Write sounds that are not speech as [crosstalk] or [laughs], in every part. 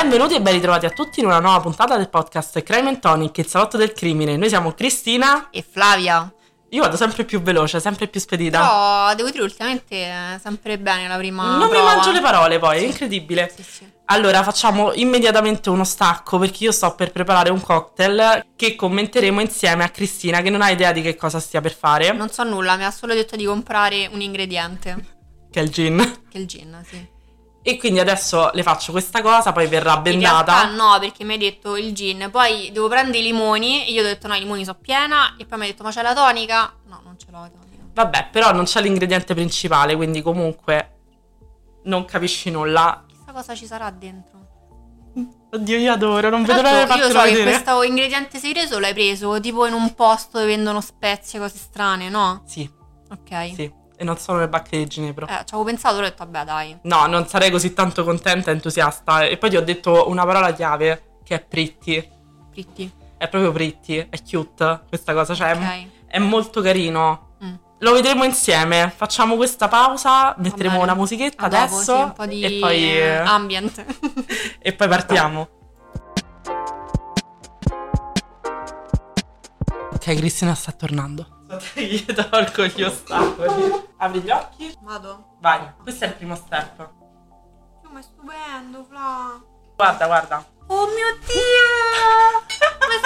Benvenuti e ben ritrovati a tutti in una nuova puntata del podcast Crime and Tonic, il salotto del crimine. Noi siamo Cristina e Flavia. Io vado sempre più veloce, sempre più spedita. Però devo dire ultimamente è sempre bene la prima Non prova. mi mangio le parole poi, è incredibile. Sì, sì. Allora facciamo immediatamente uno stacco perché io sto per preparare un cocktail che commenteremo insieme a Cristina che non ha idea di che cosa stia per fare, Non so nulla, mi ha solo detto di comprare un ingrediente, che è il gin. che è il gin, sì. E quindi adesso le faccio questa cosa, poi verrà bendata. realtà no, perché mi hai detto il gin, poi devo prendere i limoni e io ho detto no, i limoni sono piena e poi mi hai detto ma c'è la tonica? No, non ce l'ho la tonica. Vabbè, però non c'è l'ingrediente principale, quindi comunque non capisci nulla. Chissà cosa ci sarà dentro. Oddio, io adoro, non vedo l'ora di l'altro io fartelo so che vedere. questo ingrediente segreto l'hai preso tipo in un posto dove vendono spezie, cose strane, no? Sì, Ok. sì. E non sono le bacche di ginepro. Eh, ci avevo pensato, ho detto vabbè dai. No, non sarei così tanto contenta e entusiasta. E poi ti ho detto una parola chiave che è pretty. Fritti. È proprio pretty, è cute questa cosa, cioè è- Ok. è molto carino. Mm. Lo vedremo insieme. Facciamo questa pausa, metteremo una musichetta A dopo, adesso sì, un po' di e poi eh, ambient. [laughs] e poi partiamo. Ok, Cristina sta tornando. Gli tolgo [laughs] gli ostacoli. Apri gli occhi. Vado. Vai, questo è il primo step. Oh, ma è stupendo, Fla. Guarda, guarda. Oh mio Dio! ma è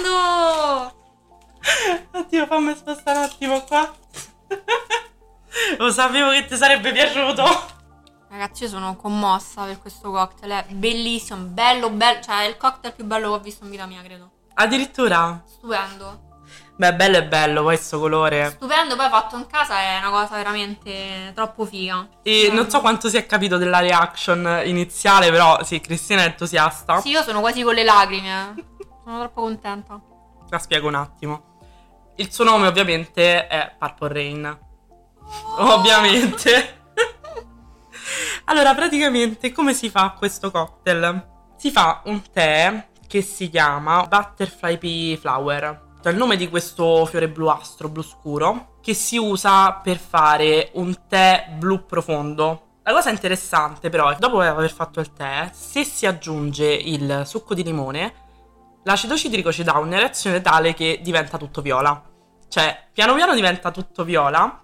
stupendo! Oddio, fammi spostare un attimo qua. Lo sapevo che ti sarebbe piaciuto. Ragazzi, io sono commossa per questo cocktail. È bellissimo, bello, bello. Cioè, è il cocktail più bello che ho visto in vita mia, credo. Addirittura. Stupendo. Beh, bello è bello, poi sto colore. Stupendo, poi fatto in casa è una cosa veramente troppo figa. E non so quanto si è capito della reaction iniziale, però sì, Cristina è entusiasta. Sì, io sono quasi con le lacrime. eh. Sono troppo contenta. La spiego un attimo. Il suo nome ovviamente è Purple Rain. Ovviamente. allora, praticamente come si fa questo cocktail? Si fa un tè che si chiama Butterfly Pea Flower. È il nome di questo fiore bluastro, blu scuro, che si usa per fare un tè blu profondo. La cosa interessante però è che dopo aver fatto il tè, se si aggiunge il succo di limone, l'acido citrico ci dà una reazione tale che diventa tutto viola. Cioè, piano piano diventa tutto viola.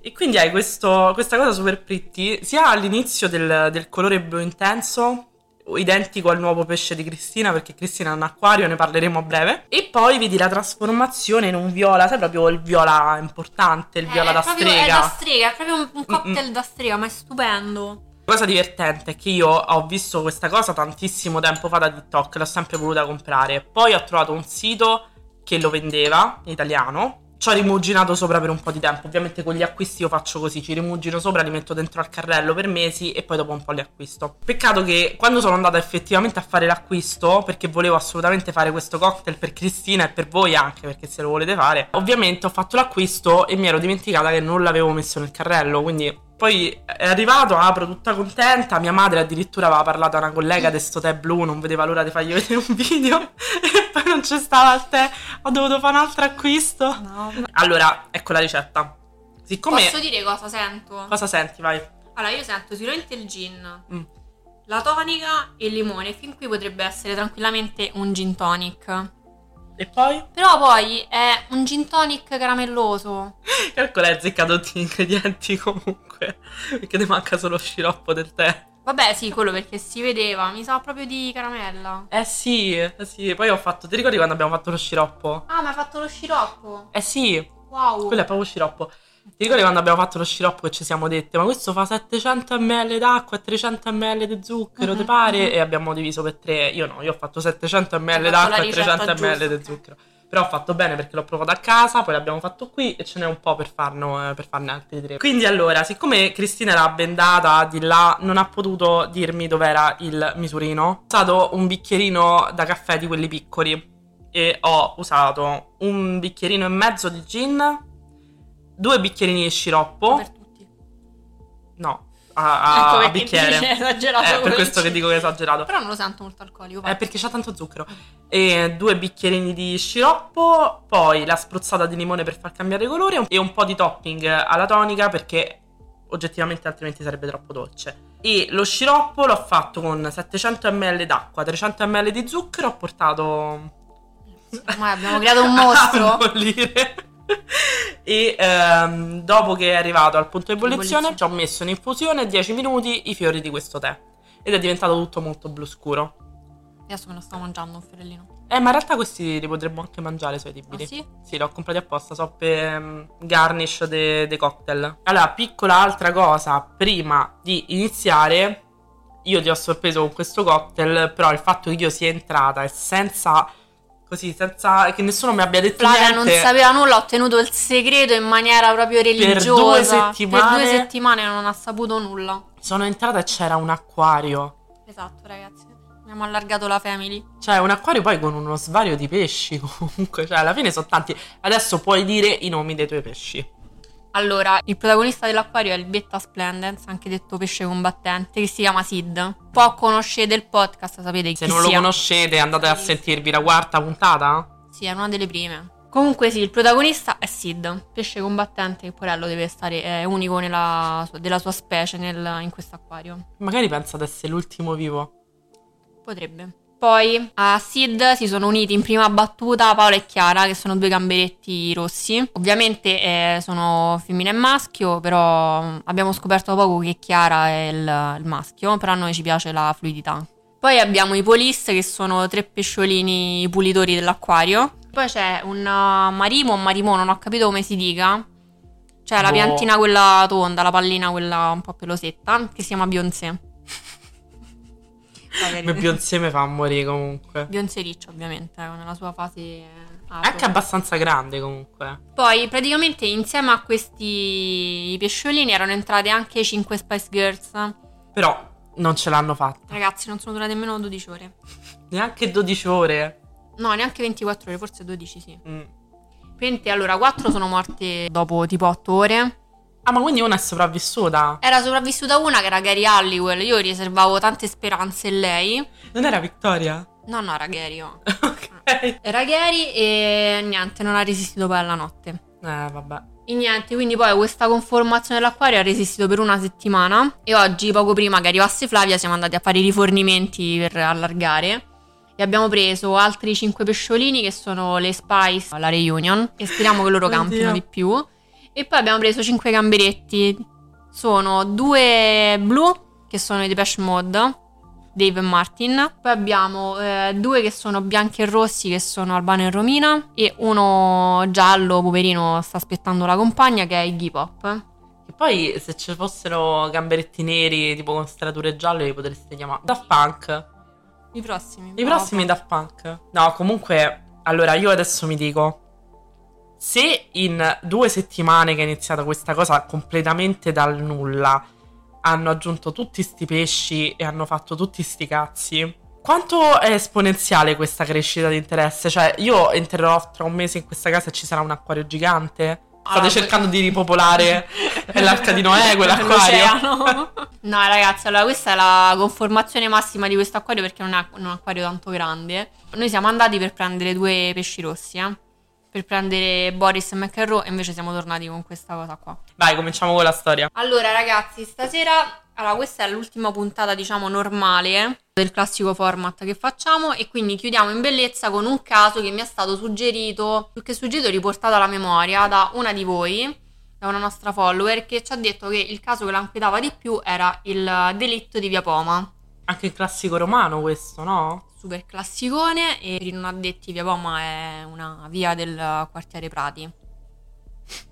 E quindi hai questo- questa cosa super pretty, sia all'inizio del, del colore blu intenso, identico al nuovo pesce di Cristina, perché Cristina ha un acquario, ne parleremo a breve. E poi vedi la trasformazione in un viola, sai proprio il viola importante, il viola Eh, da è proprio, strega. È da strega, è proprio un, un cocktail Mm-mm. da strega, ma è stupendo. La cosa divertente è che io ho visto questa cosa tantissimo tempo fa da TikTok, l'ho sempre voluta comprare. Poi ho trovato un sito che lo vendeva in italiano. Ci ho rimuginato sopra per un po' di tempo. Ovviamente con gli acquisti io faccio così: ci rimugino sopra, li metto dentro al carrello per mesi e poi dopo un po' li acquisto. Peccato che quando sono andata effettivamente a fare l'acquisto, perché volevo assolutamente fare questo cocktail per Cristina e per voi anche, perché se lo volete fare, ovviamente ho fatto l'acquisto e mi ero dimenticata che non l'avevo messo nel carrello. Quindi poi è arrivato, apro tutta contenta. Mia madre addirittura aveva parlato a una collega di sto tè blu, non vedeva l'ora di fargli vedere un video. [laughs] e poi non c'è stava il tè, ho dovuto fare un altro acquisto. No. Allora, ecco la ricetta. Siccome. Posso dire cosa sento? Cosa senti, vai? Allora, io sento sicuramente il gin, Mm. la tonica e il limone. Fin qui potrebbe essere tranquillamente un gin tonic. E poi? Però poi è un gin tonic caramelloso. [laughs] Calcola, hai azzeccato tutti gli ingredienti comunque. [laughs] Perché ti manca solo lo sciroppo del tè. Vabbè, sì, quello perché si vedeva. Mi sa proprio di caramella. Eh sì, eh sì. Poi ho fatto. Ti ricordi quando abbiamo fatto lo sciroppo? Ah, ma hai fatto lo sciroppo. Eh sì, Wow. quello è proprio sciroppo. Ti ricordi quando abbiamo fatto lo sciroppo che ci siamo detti? Ma questo fa 700 ml d'acqua e 300 ml di zucchero, Mhm, ti pare? mhm. E abbiamo diviso per tre. Io no, io ho fatto 700 ml d'acqua e ricetta 300 ml di zucchero. Però ho fatto bene perché l'ho provato a casa, poi l'abbiamo fatto qui e ce n'è un po' per, farno, eh, per farne altri tre. Quindi allora, siccome Cristina era bendata di là, non ha potuto dirmi dov'era il misurino. Ho usato un bicchierino da caffè di quelli piccoli e ho usato un bicchierino e mezzo di gin, due bicchierini di sciroppo, Per tutti. no, a, a- ecco bicchiere. dice [laughs] esagerato. Eh, per quello questo che gin. dico che è esagerato. Però non lo sento molto alcolico. È vai. perché c'ha tanto zucchero. E due bicchierini di sciroppo, poi la spruzzata di limone per far cambiare colore e un po' di topping alla tonica perché oggettivamente altrimenti sarebbe troppo dolce. E lo sciroppo l'ho fatto con 700 ml d'acqua, 300 ml di zucchero, ho portato... Ma abbiamo creato un mostro. [laughs] a bollire. [laughs] e ehm, dopo che è arrivato al punto di ebollizione ci ho messo in infusione 10 minuti i fiori di questo tè ed è diventato tutto molto blu scuro. Adesso me lo sto mangiando un fiorellino. Eh, ma in realtà questi li potremmo anche mangiare, sono edibili. Ah, sì? Sì, li ho comprati apposta, so per mm, garnish dei dei cocktail. Allora, piccola altra cosa, prima di iniziare, io ti ho sorpreso con questo cocktail, però il fatto che io sia entrata e senza... Così, senza che nessuno mi abbia detto non niente... sapeva nulla, ha ottenuto il segreto in maniera proprio religiosa. due settimane- Per due settimane non ha saputo nulla. Sono entrata e c'era un acquario. Esatto, ragazzi. Abbiamo allargato la family. Cioè, un acquario poi con uno svario di pesci, [laughs] comunque. Cioè, alla fine sono tanti. Adesso puoi dire i nomi dei tuoi pesci. Allora, il protagonista dell'acquario è il Betta Splendens, anche detto pesce combattente, che si chiama Sid. Po' conoscete il podcast, sapete chi Se non lo sia. conoscete, andate a sentirvi la quarta puntata. Sì, è una delle prime. Comunque sì, il protagonista è Sid, pesce combattente che porello deve stare, è unico nella della sua specie nel- in questo acquario. Magari pensa di essere l'ultimo vivo. Potrebbe. Poi a Sid si sono uniti in prima battuta Paola e Chiara, che sono due gamberetti rossi. Ovviamente eh, sono femmina e maschio, però mm, abbiamo scoperto poco che Chiara è il, il maschio, però a noi ci piace la fluidità. Poi abbiamo i Polis, che sono tre pesciolini pulitori dell'acquario. Poi c'è un uh, marimo, un marimo, non ho capito come si dica. Cioè la Boh. piantina quella tonda, la pallina quella un po' pelosetta, che si chiama Beyoncé. Magari- Beyoncé mi fa morire comunque. Beyoncé Riccio, ovviamente, eh, nella sua fase apro. anche abbastanza grande comunque. Poi, praticamente, insieme a questi pesciolini erano entrate anche 5 Spice Girls. Però non ce l'hanno fatta. Ragazzi, non sono durate nemmeno 12 ore. [laughs] Neanche 12 ore. No, neanche 24 ore, forse 12 sì. Mm. Praticamente, allora, 4 sono morte dopo tipo 8 ore. Ah, ma quindi una è sopravvissuta? Era sopravvissuta una che era Gary Halliwell. Io riservavo tante speranze in lei. Non era Vittoria? No, no, era Gary. oh. [laughs] ok. Era Gary e niente, non ha resistito poi alla notte. Eh, vabbè. E niente, quindi poi questa conformazione dell'acquario ha resistito per una settimana e oggi, poco prima che arrivasse Flavia, siamo andati a fare i rifornimenti per allargare e abbiamo preso altri 5 pesciolini che sono le Spice, la Reunion e speriamo che loro Oddio. campino di più. E poi abbiamo preso 5 gamberetti, sono due blu che sono i Depeche Mode, Dave e Martin. Poi abbiamo eh, due che sono bianchi e rossi che sono Albano e Romina e uno giallo, poverino, sta aspettando la compagna che è Iggy Pop. E poi se ci fossero gamberetti neri tipo con strature gialle li potreste chiamare Daft Punk. I prossimi. I prossimi Daft Punk. No, comunque, allora io adesso mi dico. Se in due settimane che è iniziata questa cosa completamente dal nulla hanno aggiunto tutti sti pesci e hanno fatto tutti sti cazzi, quanto è esponenziale questa crescita di interesse? Cioè, io entrerò tra un mese in questa casa e ci sarà un acquario gigante? State Allora, cercando di ripopolare l'arca di Noè, [laughs] quell'acquario? [laughs] No, ragazzi, allora questa è la conformazione massima di questo acquario perché non è un acquario tanto grande. Noi siamo andati per prendere due pesci rossi, eh. Per prendere Boris e McEnroe e invece siamo tornati con questa cosa qua. Vai, cominciamo con la storia. Allora, ragazzi, stasera. Allora, questa è l'ultima puntata, diciamo, normale del classico format che facciamo. E quindi chiudiamo in bellezza con un caso che mi è stato suggerito, più che suggerito, riportato alla memoria da una di voi, da una nostra follower, che ci ha detto che il caso che la inquietava di più era il delitto di Via Poma. Anche il classico romano questo, no? Super classicone. E per i non addetti, Via Poma è una via del quartiere Prati.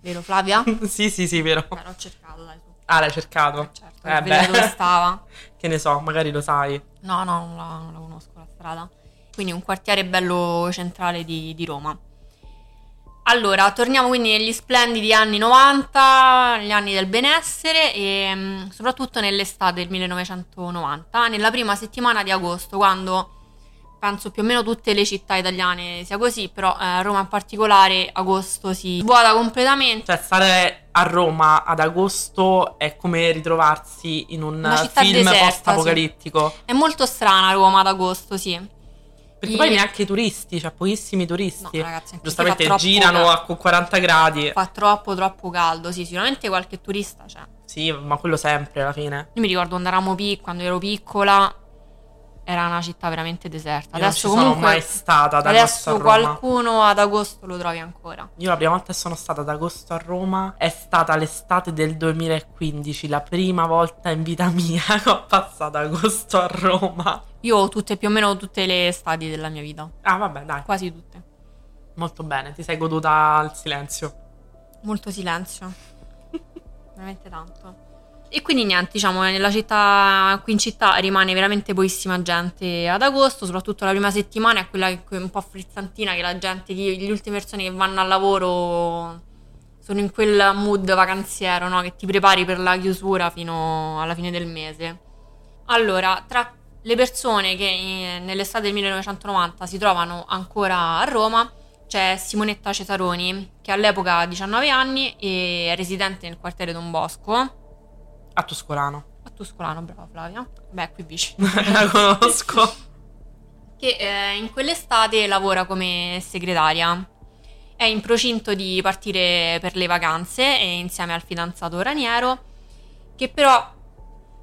Vero, Flavia? [laughs] sì, sì, sì, vero. Eh, l'ho cercato, dai. Ah, l'hai cercato? Certo, Eh, per vedere beh. dove stava. [laughs] Che ne so, magari lo sai. No, no, non la, non la conosco la strada. Quindi un quartiere bello centrale di, di Roma. Allora, torniamo quindi negli splendidi anni 90, gli anni del benessere e mm, soprattutto nell'estate del 1990, nella prima settimana di agosto, quando penso più o meno tutte le città italiane sia così, però eh, Roma in particolare agosto si vuota completamente. Cioè, stare a Roma ad agosto è come ritrovarsi in un film deserta, post-apocalittico. È molto strana Roma ad agosto, sì. Perché I- poi neanche i turisti, cioè pochissimi No, turisti. ragazzi, anche Giustamente troppo girano a con 40 gradi. Fa troppo, troppo caldo. Sì, sicuramente qualche turista c'è. Sì, ma quello sempre alla fine. Io mi ricordo quando eravamo pic- quando ero piccola, era una città veramente deserta. Io Adesso non ci comunque sono mai stata ad agosto adesso qualcuno ad agosto lo trovi ancora. Io la prima volta che sono stata ad agosto a Roma è stata l'estate del 2015, la prima volta in vita mia [laughs] che ho passato agosto a Roma. Io ho tutte più o meno tutte le estati della mia vita, Ah, vabbè, dai, quasi tutte. molto bene, ti sei goduta il silenzio. Molto silenzio. [laughs] veramente tanto. E quindi niente, diciamo, nella città, qui in città rimane veramente pochissima gente ad agosto, soprattutto la prima settimana è quella che è un po' frizzantina, che la gente, le ultime persone che vanno al lavoro sono in quel mood vacanziero, no? Che ti prepari per la chiusura fino alla fine del mese. Allora, tra le persone che eh, nell'estate del 1990 si trovano ancora a Roma, c'è Simonetta Cesaroni, che all'epoca ha 19 anni e è residente nel quartiere Don Bosco. A Tuscolano. A Tuscolano, brava Flavia. Beh, qui vicino. [laughs] la conosco. che eh, in quell'estate lavora come segretaria. È in procinto di partire per le vacanze e insieme al fidanzato Raniero, che però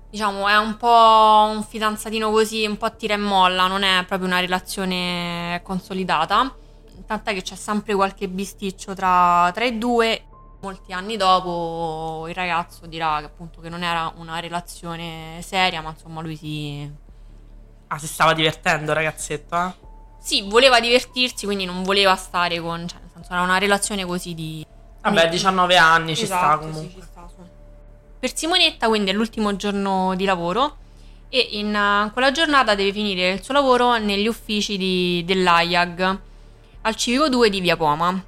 diciamo è un po' un fidanzatino così, un po' tira e molla, non è proprio una relazione consolidata. Tant'è che c'è sempre qualche bisticcio tra, tra i due. Molti anni dopo il ragazzo dirà che appunto che non era una relazione seria, ma insomma lui si, Ah, si stava divertendo, ragazzetto, eh? sì, voleva divertirsi, quindi non voleva stare con. Cioè, nel senso, era una relazione così di. Vabbè, di- 19 anni ci sta Esatto, comunque. sì, ci sta. Per Simonetta, quindi è l'ultimo giorno di lavoro e in uh, quella giornata deve finire il suo lavoro negli uffici di- dell'AIAG al Civico 2 di Via Poma.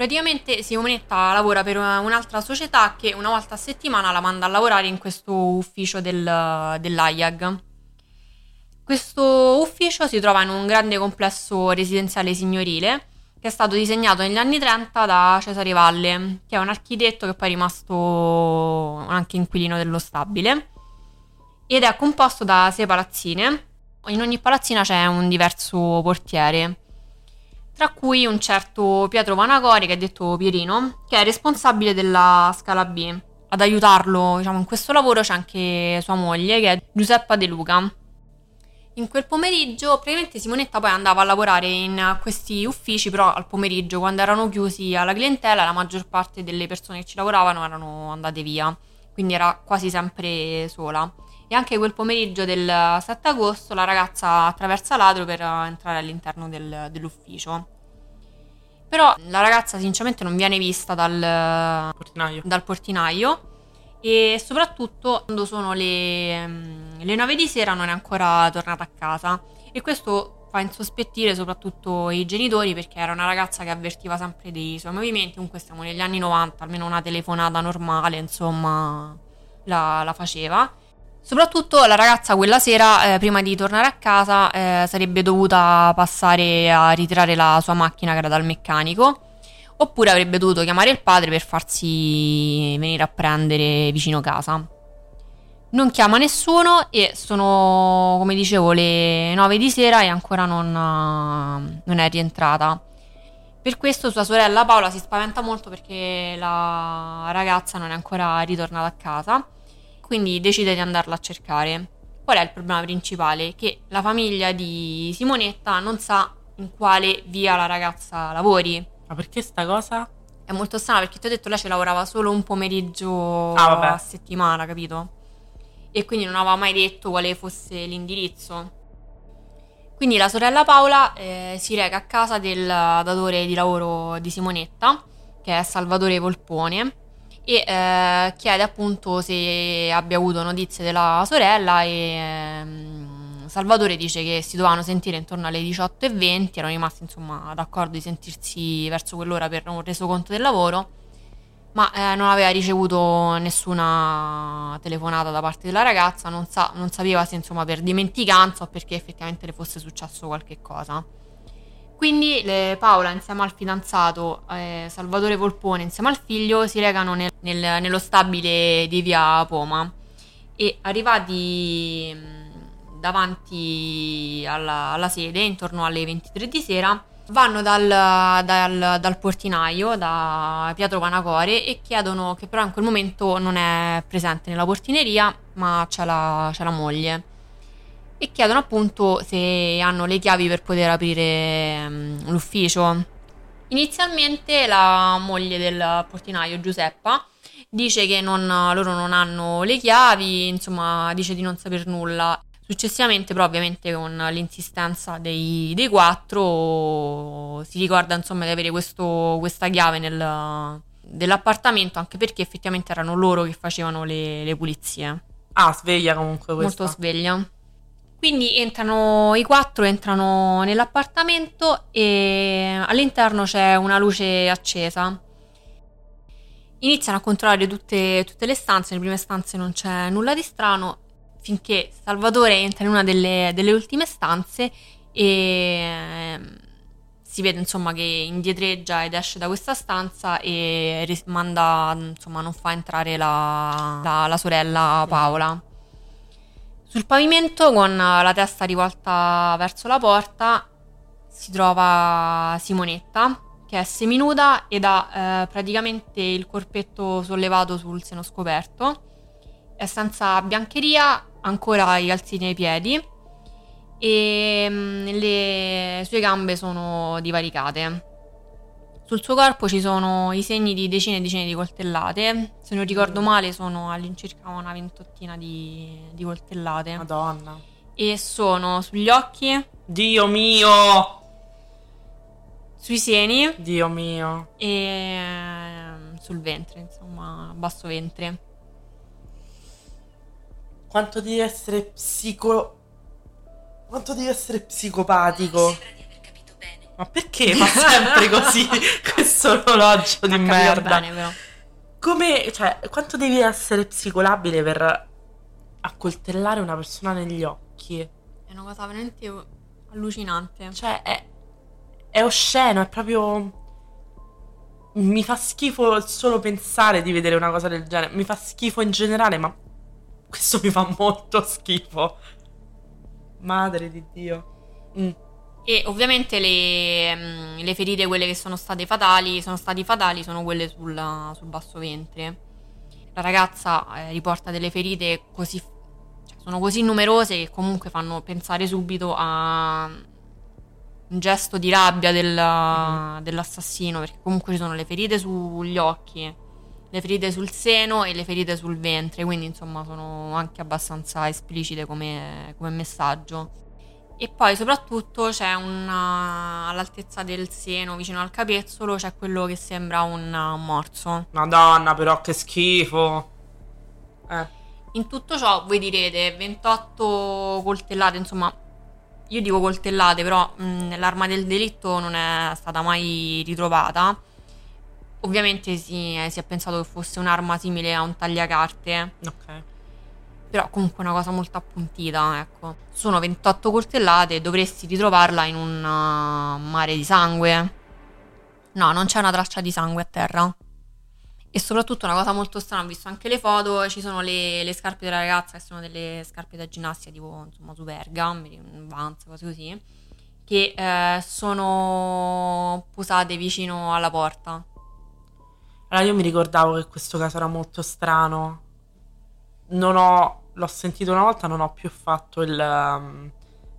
Praticamente Simonetta lavora per una- un'altra società che una volta a settimana la manda a lavorare in questo ufficio del- dell'AIAG. Questo ufficio si trova in un grande complesso residenziale signorile che è stato disegnato negli anni 30 da Cesare Valle, che è un architetto che poi è rimasto anche inquilino dello stabile, ed è composto da sei palazzine. In ogni palazzina c'è un diverso portiere, tra cui un certo Pietro Vanacori, che è detto Pierino, che è responsabile della scala B. Ad aiutarlo diciamo, in questo lavoro c'è anche sua moglie, che è Giuseppa De Luca. In quel pomeriggio, praticamente Simonetta poi andava a lavorare in questi uffici, però al pomeriggio, quando erano chiusi alla clientela, la maggior parte delle persone che ci lavoravano erano andate via, quindi era quasi sempre sola. E anche quel pomeriggio del 7 agosto la ragazza attraversa l'adro per eh, entrare all'interno del- dell'ufficio. Però la ragazza sinceramente non viene vista dal, Portinaio. dal portinaio e soprattutto quando sono le, mm, le 9 di sera non è ancora tornata a casa e questo fa insospettire soprattutto i genitori perché era una ragazza che avvertiva sempre dei suoi movimenti, comunque stiamo negli anni 90, almeno una telefonata normale insomma la, la faceva. Soprattutto la ragazza quella sera, eh, prima di tornare a casa, eh, sarebbe dovuta passare a ritirare la sua macchina che era dal meccanico Oppure avrebbe dovuto chiamare il padre per farsi venire a prendere vicino casa. Non chiama nessuno e sono, come dicevo, le 9 di sera e ancora non, eh, non è rientrata. Per questo sua sorella Paola si spaventa molto perché la ragazza non è ancora ritornata a casa, quindi decide di andarla a cercare. Qual è il problema principale? Che la famiglia di Simonetta non sa in quale via la ragazza lavori. Ma perché sta cosa? È molto strano perché ti ho detto lei ci lavorava solo un pomeriggio Ah, a settimana, capito? E quindi non aveva mai detto quale fosse l'indirizzo. Quindi la sorella Paola eh, si reca a casa del datore di lavoro di Simonetta, che è Salvatore Volpone, e eh, chiede appunto se abbia avuto notizie della sorella e ehm, Salvatore dice che si dovevano sentire intorno alle 18.20, erano rimasti insomma d'accordo di sentirsi verso quell'ora per un resoconto del lavoro, ma eh, non aveva ricevuto nessuna telefonata da parte della ragazza, non, sa- non sapeva se insomma per dimenticanza o perché effettivamente le fosse successo qualche cosa. Quindi le- Paola insieme al fidanzato eh, Salvatore Volpone insieme al figlio si recano nel- nel- nello stabile di via Poma e arrivati mh, davanti alla, alla, sede intorno alle 23 di sera. Vanno dal, dal, dal, portinaio, da Pietro Panacore, e chiedono che però in quel momento non è presente nella portineria, ma c'è la, c'è la moglie. E chiedono appunto se hanno le chiavi per poter aprire um, l'ufficio. Inizialmente la moglie del portinaio, Giuseppa, dice che non, loro non hanno le chiavi, insomma dice di non saper nulla. Successivamente, però, ovviamente con l'insistenza dei, dei quattro, si ricorda insomma di avere questo, questa chiave nel, dell'appartamento, anche perché effettivamente erano loro che facevano le, le pulizie. Ah, sveglia comunque questa. Molto sveglia. Quindi entrano i quattro, entrano nell'appartamento e all'interno c'è una luce accesa iniziano a controllare tutte, tutte, le stanze, nelle prime stanze non c'è nulla di strano, finché Salvatore entra in una delle, delle ultime stanze e eh, si vede insomma che indietreggia ed esce da questa stanza e manda, insomma, non fa entrare la, la, la sorella Paola. Sul pavimento, con la testa rivolta verso la porta, si trova Simonetta, che è seminuda ed ha eh, praticamente il corpetto sollevato sul seno scoperto, è senza biancheria, ancora i calzini ai piedi e mh, mm, le sue gambe sono divaricate. Sul suo corpo ci sono i segni di decine e decine di coltellate, se non ricordo male sono all'incirca una ventottina di, di coltellate. Madonna. E sono sugli occhi. Dio mio! sui seni. Dio mio. E ehm, sul ventre, insomma, basso ventre. Quanto devi essere psico... Quanto devi essere psicopatico. Ma perché fa sempre così [laughs] questo orologio di merda? Bene, però. Come, cioè, quanto devi essere psicolabile per accoltellare una persona negli occhi? È una cosa veramente allucinante. Cioè, è, è osceno, è proprio... Mi fa schifo solo pensare di vedere una cosa del genere. Mi fa schifo in generale, ma questo mi fa molto schifo. Madre di Dio. Mm. E ovviamente le, mm, le, ferite, quelle che sono state fatali, sono fatali, sono quelle sul, sul basso ventre. La ragazza eh, riporta delle ferite così, cioè, sono così numerose che comunque fanno pensare subito a, un gesto di rabbia del, mm. dell'assassino, perché comunque ci sono le ferite sugli occhi, le ferite sul seno e le ferite sul ventre, quindi insomma sono anche abbastanza esplicite come, come messaggio. E poi soprattutto c'è una, all'altezza del seno, vicino al capezzolo, c'è quello che sembra un, un morso. Madonna, però che schifo! Eh. In tutto ciò voi direte 28 coltellate, insomma io dico coltellate, però mh, l'arma del delitto non è stata mai ritrovata. Ovviamente si, eh, si, è pensato che fosse un'arma simile a un tagliacarte. Ok. Però comunque una cosa molto appuntita, ecco. Sono 28 coltellate e dovresti ritrovarla in un uh, mare di sangue. No, non c'è una traccia di sangue a terra. E soprattutto una cosa molto strana, ho visto anche le foto, ci sono le, le scarpe della ragazza che sono delle scarpe da ginnastica tipo insomma superga, Vans, cose così, che eh, sono posate vicino alla porta. Allora io mi ricordavo che questo caso era molto strano, non ho, l'ho sentito una volta, non ho più fatto il, um,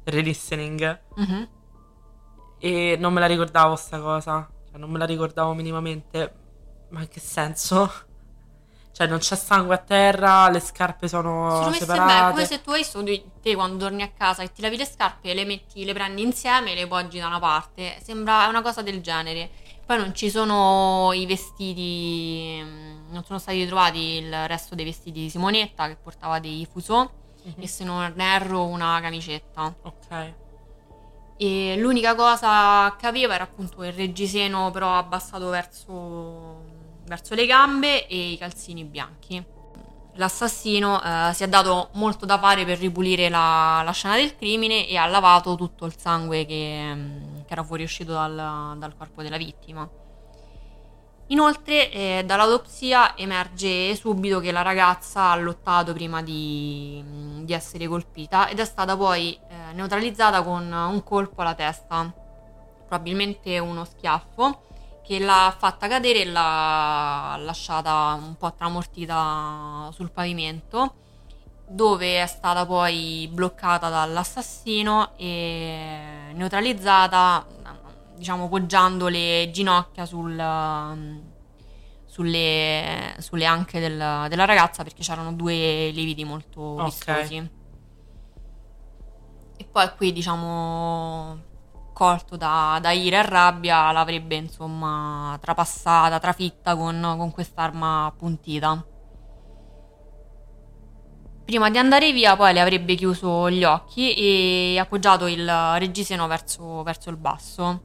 re-listening mm-hmm. e non me la ricordavo sta cosa, cioè non me la ricordavo minimamente ma in che senso? [laughs] Cioè, non c'è sangue a terra, le scarpe sono, sono separate. Bene, come se tu hai studi, te quando torni a casa e ti lavi le scarpe, le metti, le prendi insieme e le poggi da una parte. Sembra una cosa del genere. Poi non ci sono i vestiti, mm, non sono stati trovati il resto dei vestiti di Simonetta che portava dei fusò mm-hmm. e se non erro una camicetta. Ok. E l'unica cosa che aveva era appunto il reggiseno però abbassato verso verso le gambe e i calzini bianchi. L'assassino eh, si è dato molto da fare per ripulire la, la, scena del crimine e ha lavato tutto il sangue che, mm, che era fuoriuscito dal, dal corpo della vittima. Inoltre eh, dall'autopsia emerge subito che la ragazza ha lottato prima di, di essere colpita ed è stata poi eh, neutralizzata con un colpo alla testa, probabilmente uno schiaffo, che l'ha fatta cadere e l'ha lasciata un po' tramortita sul pavimento, dove è stata poi bloccata dall'assassino e neutralizzata diciamo poggiando le ginocchia sul, sulle, sulle, anche del, della ragazza perché c'erano due lividi molto okay. vistosi. E poi qui diciamo colto da, da ira e rabbia l'avrebbe insomma trapassata, trafitta con, con quest'arma appuntita. Prima di andare via poi le avrebbe chiuso gli occhi e appoggiato il reggiseno verso, verso il basso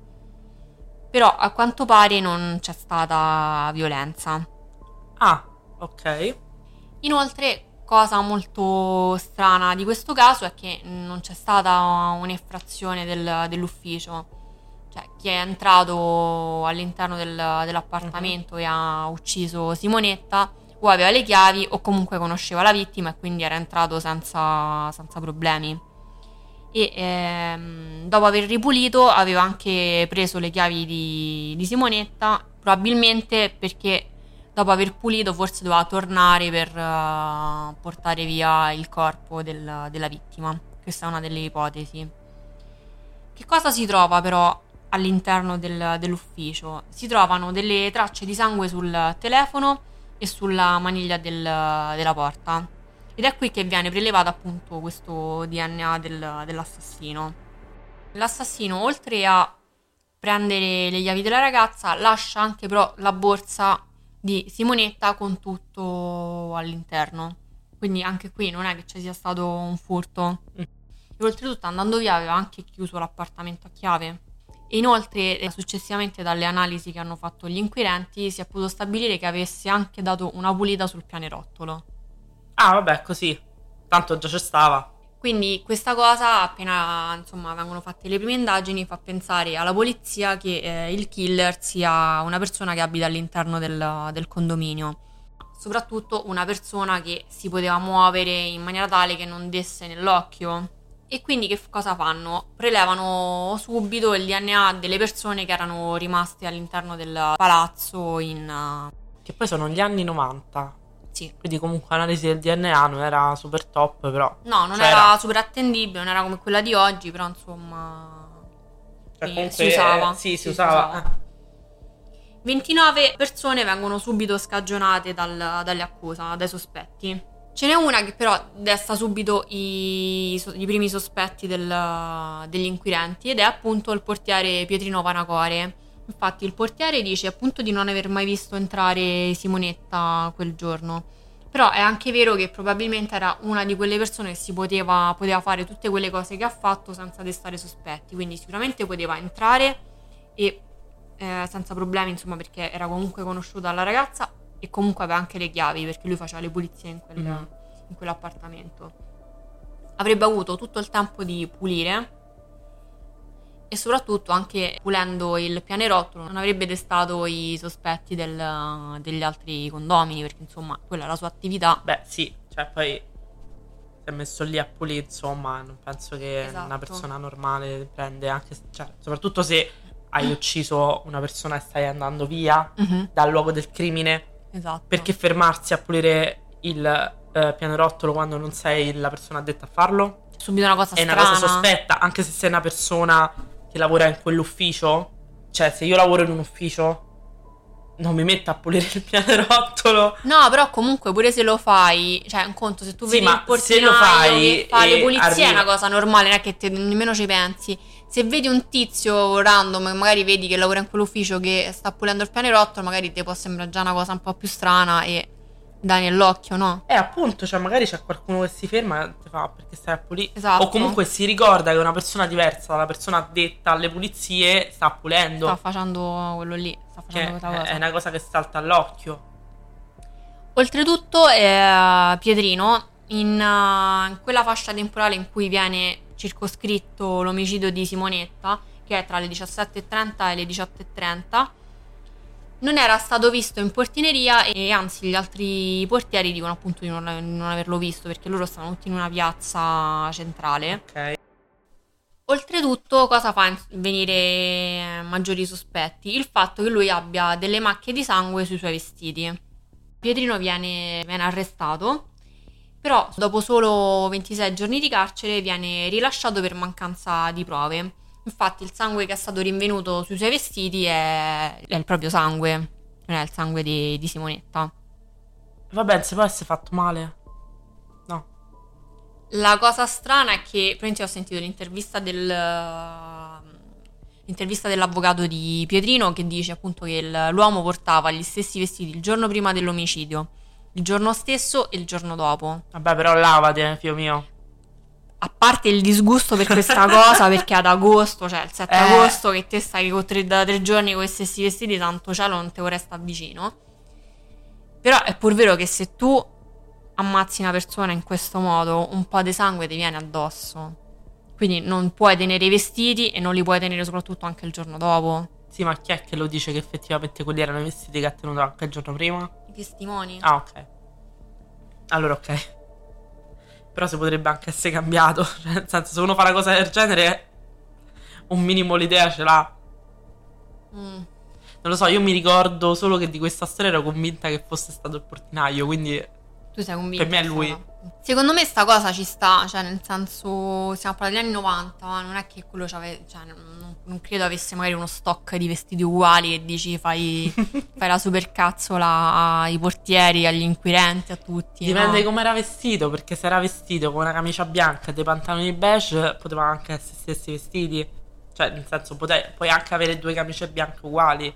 però a quanto pare non c'è stata violenza. Ah, ok. Inoltre, cosa molto strana di questo caso è che non c'è stata un'effrazione del, dell'ufficio. Cioè, chi è entrato all'interno del, dell'appartamento uh-huh. e ha ucciso Simonetta o aveva le chiavi o comunque conosceva la vittima e quindi era entrato senza, senza problemi e ehm, dopo aver ripulito aveva anche preso le chiavi di, di, Simonetta, probabilmente perché dopo aver pulito forse doveva tornare per uh, portare via il corpo del, della vittima. Questa è una delle ipotesi. Che cosa si trova però all'interno del, dell'ufficio? Si trovano delle tracce di sangue sul telefono e sulla maniglia del, della porta ed è qui che viene prelevato appunto questo DNA del, dell'assassino. L'assassino, oltre a prendere le chiavi della ragazza, lascia anche però la borsa di Simonetta con tutto all'interno. Quindi anche qui non è che ci sia stato un furto. Mm. E oltretutto andando via aveva anche chiuso l'appartamento a chiave. E inoltre, eh, successivamente dalle analisi che hanno fatto gli inquirenti, si è potuto stabilire che avesse anche dato una pulita sul pianerottolo. Ah, vabbè, così. Tanto già c'è stava. Quindi questa cosa, appena insomma vengono fatte le prime indagini, fa pensare alla polizia che eh, il killer sia una persona che abita all'interno del, del, condominio. Soprattutto una persona che si poteva muovere in maniera tale che non desse nell'occhio. E quindi che cosa fanno? Prelevano subito il DNA delle persone che erano rimaste all'interno del palazzo in... Che poi sono gli anni 90. Sì. Quindi comunque l'analisi del DNA non era super top, però... No, non era, era super attendibile, non era come quella di oggi, però insomma... Cioè, comunque, si usava. Sì, si, si usava. usava. 29 persone vengono subito scagionate dal, dalle accuse, dai sospetti. Ce n'è una che però desta subito i, i primi sospetti del, degli inquirenti ed è appunto il portiere Pietrino Panacore Infatti il portiere dice appunto di non aver mai visto entrare Simonetta quel giorno. Però è anche vero che probabilmente era una di quelle persone che si poteva, poteva fare tutte quelle cose che ha fatto senza destare sospetti. Quindi sicuramente poteva entrare e eh, senza problemi, insomma, perché era comunque conosciuta dalla ragazza e comunque aveva anche le chiavi perché lui faceva le pulizie in, quel, mm. in quell'appartamento. Avrebbe avuto tutto il tempo di pulire e soprattutto anche pulendo il pianerottolo non avrebbe destato i sospetti del, degli altri condomini perché insomma quella è la sua attività. Beh sì, cioè poi si è messo lì a pulire insomma non penso che esatto. una persona normale prende anche, cioè soprattutto se hai ucciso una persona e stai andando via uh-huh. dal luogo del crimine. Esatto. Perché fermarsi a pulire il eh, pianerottolo quando non sei la persona addetta a farlo? Subito una cosa è strana. È una cosa sospetta, anche se sei una persona che lavora in quell'ufficio, cioè se io lavoro in un ufficio non mi metto a pulire il pianerottolo. No, però comunque pure se lo fai, cioè un conto se tu sì, vedi il portinaio se lo fai fa le pulizie arriva... è una cosa normale, non è che te, nemmeno ci pensi. Se vedi un tizio random, magari vedi che lavora in quell'ufficio che sta pulendo il pianerottolo, magari ti può sembrare già una cosa un po' più strana e dai nell'occhio, no? Eh, appunto, cioè magari c'è qualcuno che si ferma e ti fa perché stai a pulire. Esatto. O comunque si ricorda che una persona diversa dalla persona addetta alle pulizie sta pulendo. Sta facendo quello lì, sta facendo questa cosa. È una cosa che salta all'occhio. Oltretutto, eh, Pietrino, in, uh, in quella fascia temporale in cui viene circoscritto l'omicidio di Simonetta, che è tra le 17.30 e le 18.30, non era stato visto in portineria e anzi gli altri portieri dicono appunto di non, non averlo visto perché loro stanno tutti in una piazza centrale. Ok. Oltretutto, cosa fa venire maggiori sospetti? Il fatto che lui abbia delle macchie di sangue sui suoi vestiti. Pietrino viene, viene arrestato, però dopo solo 26 giorni di carcere viene rilasciato per mancanza di prove. Infatti il sangue che è stato rinvenuto sui suoi vestiti è, è il proprio sangue, non è il sangue di, di Simonetta. Vabbè, se può essere fatto male. No. La cosa strana è che praticamente ho sentito l'intervista del l'intervista dell'avvocato di Pietrino che dice appunto che l'uomo portava gli stessi vestiti il giorno prima dell'omicidio, il giorno stesso e il giorno dopo. Vabbè, però lavate, figlio mio. A parte il disgusto per questa [laughs] cosa, perché ad agosto, cioè il 7 Eh. agosto, che te stai con tre, da tre giorni con gli stessi vestiti, tanto cielo non te vorrei stare vicino. Però è pur vero che se tu ammazzi una persona in questo modo, un po' di sangue ti viene addosso. Quindi non puoi tenere i vestiti e non li puoi tenere soprattutto anche il giorno dopo. Sì, ma chi è che lo dice che effettivamente quelli erano i vestiti che ha tenuto anche il giorno prima? I testimoni. Ah, ok. Allora, ok. Però si potrebbe anche essere cambiato. [laughs] Cioè, nel senso, se uno fa una cosa del genere, un minimo l'idea ce l'ha. Mm. Non lo so, io mi ricordo solo che di questa storia ero convinta che fosse stato il portinaio, quindi Tu sei convinto? Per me è lui. cosa? Secondo me sta cosa ci sta, cioè nel senso stiamo parlando degli anni 90, ma non è che quello c'ave, cioè non, non credo avesse magari uno stock di vestiti uguali che dici fai, [laughs] fai la supercazzola ai portieri, agli inquirenti, a tutti. dipende no? come era vestito, perché se era vestito con una camicia bianca e dei pantaloni beige, potevano anche essere stessi vestiti. Cioè, nel senso, pote- puoi anche avere due camicie bianche uguali.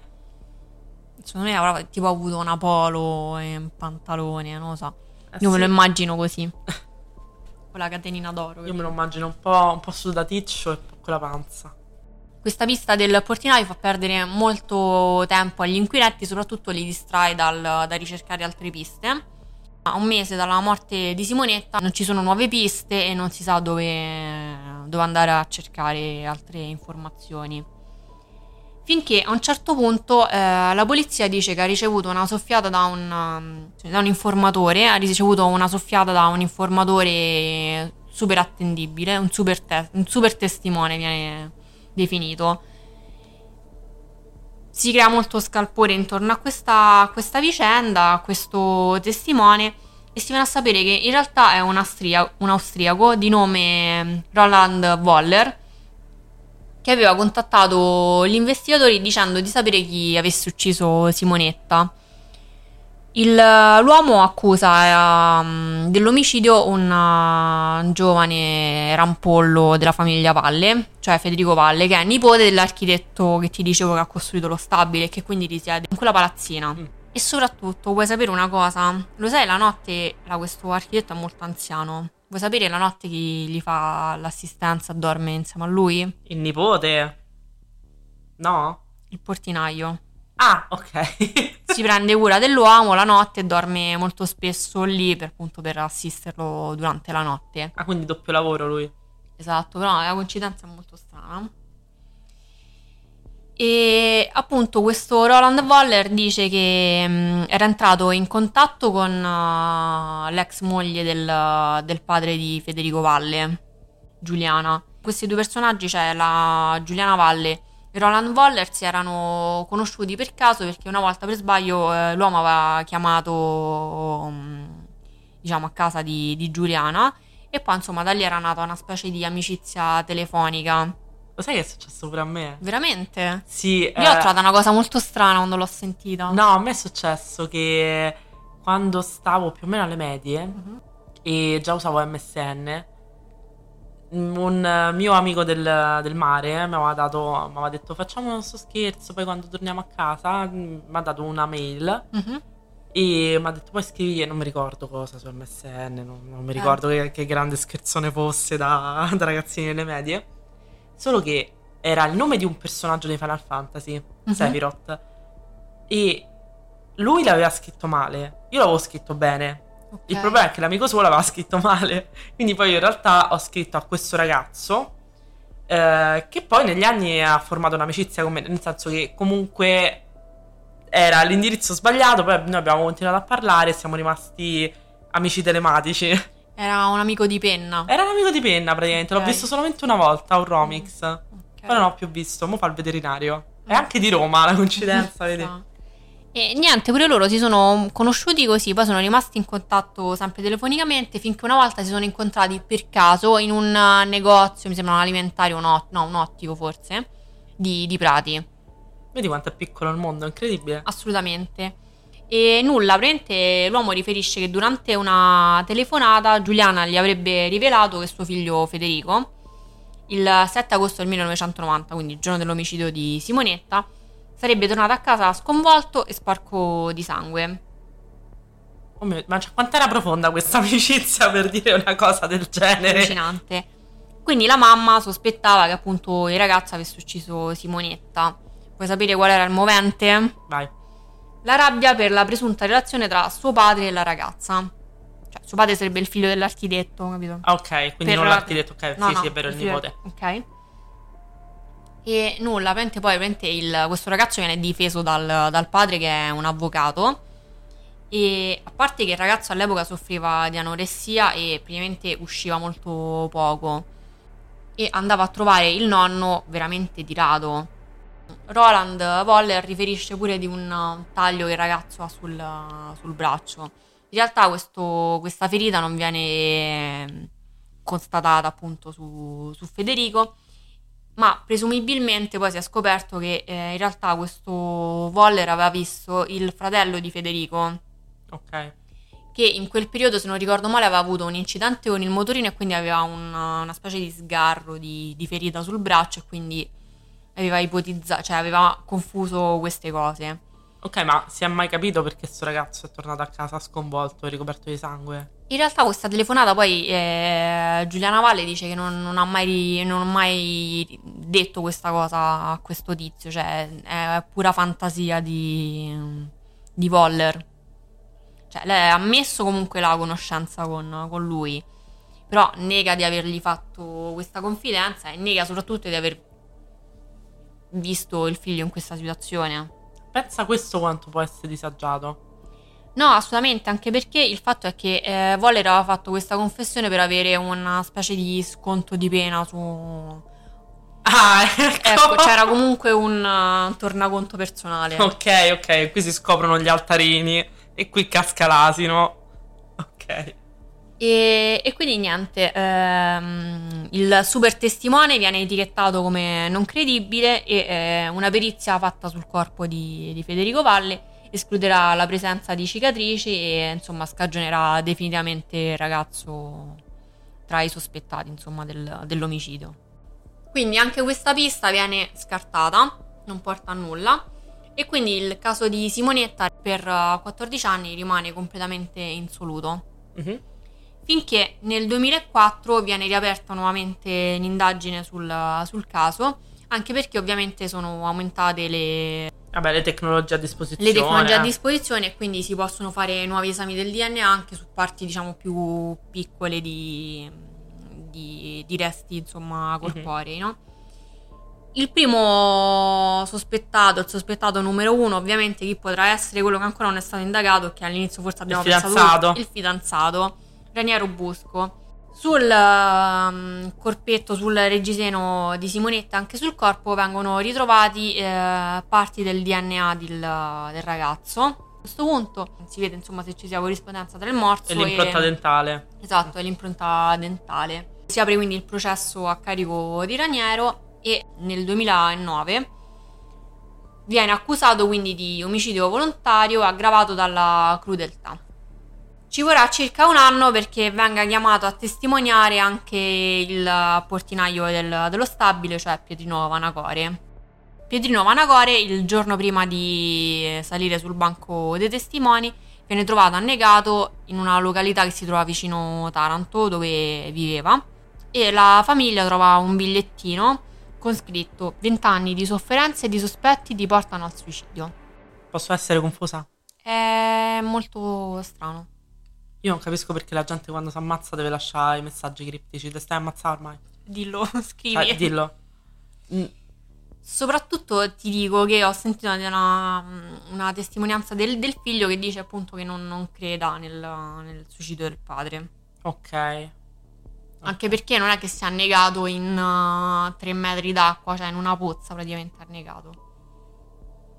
Secondo me avrà tipo avuto una polo e un pantalone, non lo so. Eh Io me sì. lo immagino così. [laughs] Con la catenina d'oro. Io me lo immagino un po', un po' sudaticcio e con la panza. Questa pista del portinaio fa perdere molto tempo agli inquirenti, soprattutto li distrae dal, da ricercare altre piste. A un mese dalla morte di Simonetta non ci sono nuove piste e non si sa dove, dove andare a cercare altre informazioni. Finché a un certo punto eh, la polizia dice che ha ricevuto una soffiata da un, cioè, da un informatore, ha ricevuto una soffiata da un informatore super attendibile, un super, te- un super testimone viene definito. Si crea molto scalpore intorno a questa, questa vicenda, a questo testimone, e si viene a sapere che in realtà è un, austria- un austriaco di nome Roland Woller che aveva contattato gli investigatori dicendo di sapere chi avesse ucciso Simonetta. Il- l'uomo accusa ehm, dell'omicidio un giovane rampollo della famiglia Valle, cioè Federico Valle, che è nipote dell'architetto che ti dicevo che ha costruito lo stabile e che quindi risiede in quella palazzina. Mm. E soprattutto, vuoi sapere una cosa? Lo sai, la notte la- questo architetto è molto anziano. Vuoi sapere la notte chi gli fa l'assistenza, dorme insieme a lui? Il nipote? No? Il portinaio. Ah, ok. [laughs] si prende cura dell'uomo la notte e dorme molto spesso lì per, appunto, per assisterlo durante la notte. ah, quindi doppio lavoro lui. Esatto, però la coincidenza è molto strana. E appunto questo Roland Waller dice che mh, era entrato in contatto con uh, l'ex moglie del, del padre di Federico Valle, Giuliana. Questi due personaggi, cioè la Giuliana Valle e Roland Waller, si erano conosciuti per caso perché una volta per sbaglio eh, l'uomo aveva chiamato mh, diciamo a casa di, di Giuliana e poi insomma da lì era nata una specie di amicizia telefonica. Lo sai che è successo pure a me? Veramente? Sì. Io ho trovato una cosa molto strana quando l'ho sentita. No, a me è successo che quando stavo più o meno alle medie Mhm. e già usavo MSN, un eh, mio amico del, del mare mi aveva, dato, mi aveva detto facciamo questo scherzo, poi quando torniamo a casa mm, mi ha dato una mail Mhm. e mi ha detto poi scrivi, non mi ricordo cosa su MSN, non, non mi Eh. ricordo che, che grande scherzone fosse da, [laughs] da ragazzini delle medie, solo che era il nome di un personaggio di Final Fantasy, Mhm. Sephiroth, e lui l'aveva scritto male, io l'avevo scritto bene. Ok. Il problema è che l'amico suo l'aveva scritto male. Quindi poi in realtà ho scritto a questo ragazzo eh, che poi negli anni ha formato un'amicizia con me, nel senso che comunque era l'indirizzo sbagliato, poi noi abbiamo continuato a parlare e siamo rimasti amici telematici. Era un amico di penna. Era un amico di penna praticamente, l'ho Ok. visto solamente una volta, un Romix. Ok. Poi non ho più visto, mo fa il veterinario. È Mm. anche di Roma la coincidenza, vedi? E niente, pure loro si sono conosciuti così, poi sono rimasti in contatto sempre telefonicamente, finché una volta si sono incontrati per caso in un eh, negozio, mi sembra un alimentare, un ot- no, un ottico forse, di, di Prati, Vedi quanto è piccolo il mondo, è incredibile. assolutamente. E nulla, praticamente l'uomo riferisce che durante una telefonata Giuliana gli avrebbe rivelato che suo figlio Federico, il 7 agosto del 1990, quindi il giorno dell'omicidio di Simonetta, sarebbe tornato a casa sconvolto e sporco di sangue. Oh mio- ma cioè, quanto era profonda questa amicizia per dire una cosa del genere? allucinante. Quindi la mamma sospettava che appunto il ragazzo avesse ucciso Simonetta. Vuoi sapere qual era il movente? Vai. La rabbia per la presunta relazione tra suo padre e la ragazza. Cioè, suo padre sarebbe il figlio dell'architetto, capito? Ah, ok, quindi Per- non l'architetto, ok, No, sì, no, sì, è vero, il figlio- nipote. Ok. E nulla, poi praticamente il- questo ragazzo viene difeso dal, dal padre che è un avvocato. E a parte che il ragazzo all'epoca soffriva di anoressia e praticamente usciva molto poco. E andava a trovare il nonno veramente tirato. Roland Voller riferisce pure di un taglio che il ragazzo ha sul, sul braccio. In realtà questo- questa ferita non viene constatata appunto su, su Federico, ma presumibilmente poi si è scoperto che eh, in realtà questo Voller aveva visto il fratello di Federico, Ok. che in quel periodo, se non ricordo male, aveva avuto un incidente con il motorino e quindi aveva una, una specie di sgarro di, di ferita sul braccio e quindi aveva ipotizzato, cioè aveva confuso queste cose. Ok, ma si è mai capito perché sto ragazzo è tornato a casa sconvolto e ricoperto di sangue? In realtà questa telefonata poi eh, Giuliana Valle dice che non, non ha mai, non ha mai detto questa cosa a questo tizio, cioè è pura fantasia di, di Voller. Cioè lei ha ammesso comunque la conoscenza con, con lui, però nega di avergli fatto questa confidenza e nega soprattutto di aver visto il figlio in questa situazione. Pensa questo quanto può essere disagiato. No, assolutamente, anche perché il fatto è che eh, Voller aveva fatto questa confessione per avere una specie di sconto di pena su... Ah, [laughs] ecco. Ecco, c'era comunque un uh, tornaconto personale. Ok, ok, qui si scoprono gli altarini e qui casca l'asino. Ok. E, e quindi niente, ehm, il super testimone viene etichettato come non credibile e eh, una perizia fatta sul corpo di, di Federico Valle escluderà la presenza di cicatrici e insomma scagionerà definitivamente il ragazzo tra i sospettati insomma del- dell'omicidio. Quindi anche questa pista viene scartata, non porta a nulla e quindi il caso di Simonetta per eh, 14 anni rimane completamente insoluto Mhm. Finché nel 2004 viene riaperta nuovamente l'indagine sul, sul caso, anche perché ovviamente sono aumentate le, Vabbè, le tecnologie a disposizione. le tecnologie a eh. disposizione e quindi si possono fare nuovi esami del DNA anche su parti diciamo più piccole di, di- di resti insomma corporei, no? Il primo sospettato, il sospettato numero uno, ovviamente chi potrà essere quello che ancora non è stato indagato, che all'inizio forse abbiamo pensato fidanzato. tutti, il fidanzato, Raniero Busco. Sul ehm, corpetto, sul reggiseno di Simonetta, anche sul corpo, vengono ritrovati eh, parti del DNA del, del ragazzo. A questo punto si vede insomma se ci sia corrispondenza tra il morso E l'impronta e, dentale. Esatto, è l'impronta dentale. Si apre quindi il processo a carico di Raniero e nel 2009 viene accusato quindi di omicidio volontario aggravato dalla crudeltà. Ci vorrà circa un anno perché venga chiamato a testimoniare anche il portinaio del- dello stabile, cioè Pietrino Vanacore. Pietrino Vanacore, il giorno prima di salire sul banco dei testimoni, viene trovato annegato in una località che si trova vicino Taranto, dove viveva, e la famiglia trova un bigliettino con scritto 20 anni di sofferenze e di sospetti ti portano al suicidio. Posso essere confusa? È molto strano. Io non capisco perché la gente quando si ammazza deve lasciare i messaggi criptici. Te stai ammazzando ormai? Dillo, [laughs] scrivi. Dai, dillo. Mm, Soprattutto ti dico che ho sentito una, una testimonianza del, del, figlio che dice appunto che non, non creda nel, nel, suicidio del padre. Ok. Anche perché non è che si è annegato in uh, tre metri d'acqua, cioè in una pozza praticamente annegato.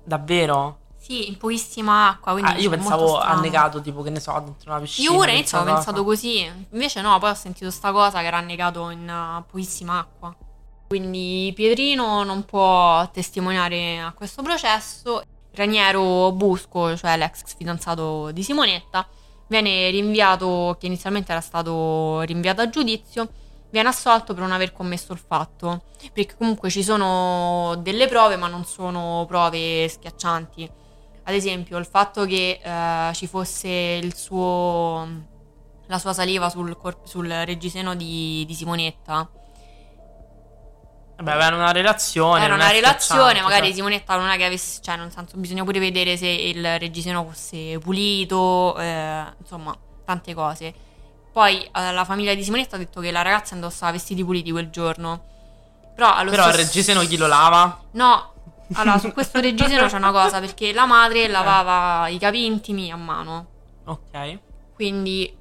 Davvero? Sì, in pochissima acqua. Ah, io pensavo annegato, tipo che ne so, dentro una piscina. Io pure inizio ho pensato così. Invece no, poi ho sentito sta cosa che era annegato in uh, pochissima acqua. Quindi Pietrino non può testimoniare a questo processo. Raniero Busco, cioè l'ex fidanzato di Simonetta, viene rinviato, che inizialmente era stato rinviato a giudizio, viene assolto per non aver commesso il fatto. Perché comunque ci sono delle prove, ma non sono prove schiaccianti. Ad esempio, il fatto che eh, ci fosse il suo, la sua saliva sul, corp- sul reggiseno di, di Simonetta Beh, avevano una relazione. Era una relazione, magari cioè. Simonetta non è che avesse. Cioè, nel senso, bisogna pure vedere se il reggiseno fosse pulito, eh, insomma, tante cose. Poi eh, la famiglia di Simonetta ha detto che la ragazza indossava vestiti puliti quel giorno. Però, allo Però stesso... il reggiseno chi lo lava? No, allora su questo reggiseno c'è una cosa, perché la madre lavava eh. i capi intimi a mano. Ok. Quindi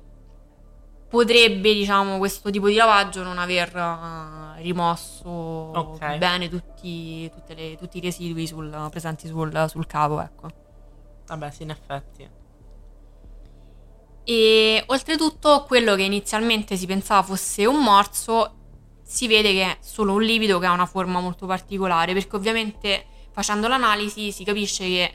potrebbe, diciamo, questo tipo di lavaggio non aver uh, rimosso okay. bene tutti, le, tutti, i residui sul, presenti sul, sul capo, ecco. Vabbè, sì, in effetti. E oltretutto quello che inizialmente si pensava fosse un morso si vede che è solo un livido che ha una forma molto particolare perché ovviamente facendo l'analisi si capisce che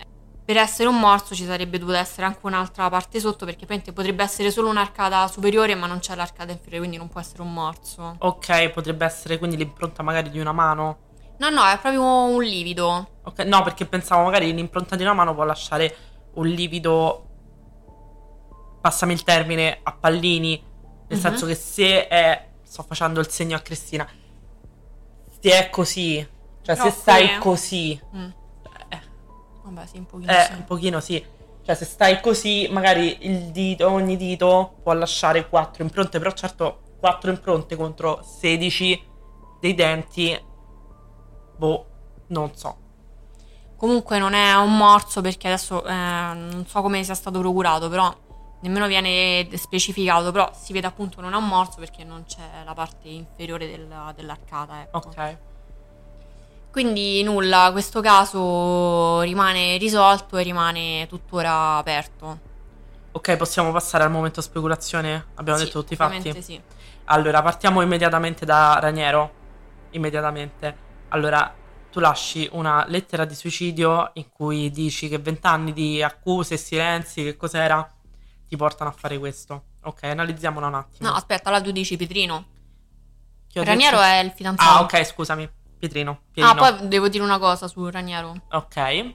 per essere un morso ci sarebbe dovuta essere anche un'altra parte sotto perché potrebbe essere solo un'arcata superiore ma non c'è l'arcata inferiore quindi non può essere un morso. Ok, potrebbe essere quindi l'impronta magari di una mano? No, no, è proprio un livido. Ok, no, perché pensavo magari l'impronta di una mano può lasciare un livido, passami il termine, a pallini, nel mm-hmm. senso che se è, sto facendo il segno a Cristina, se è così, cioè no, se stai è... così... Mm Vabbè, sì, un pochino. Eh, sì. un pochino sì. Cioè, se stai così, magari il dito, ogni dito può lasciare 4 impronte, però certo 4 impronte contro 16 dei denti, boh, non so. Comunque non è un morso perché adesso eh, non so come sia stato procurato, però nemmeno viene specificato, però si vede appunto non è un morso perché non c'è la parte inferiore del, dell'arcata. Ecco. Ok. Quindi nulla, questo caso rimane risolto e rimane tuttora aperto. Ok, possiamo passare al momento speculazione? Abbiamo sì, detto tutti i fatti? Sì. Allora, partiamo immediatamente da Raniero. Immediatamente. Allora, tu lasci una lettera di suicidio in cui dici che vent'anni di accuse e silenzi, che cos'era, ti portano a fare questo. Ok, analizziamola un attimo. No, aspetta, là tu dici Petrino. Raniero detto? è il fidanzato. Ah, ok, scusami. Pietrino, Pierino. Ah, poi devo dire una cosa su Raniero. Ok.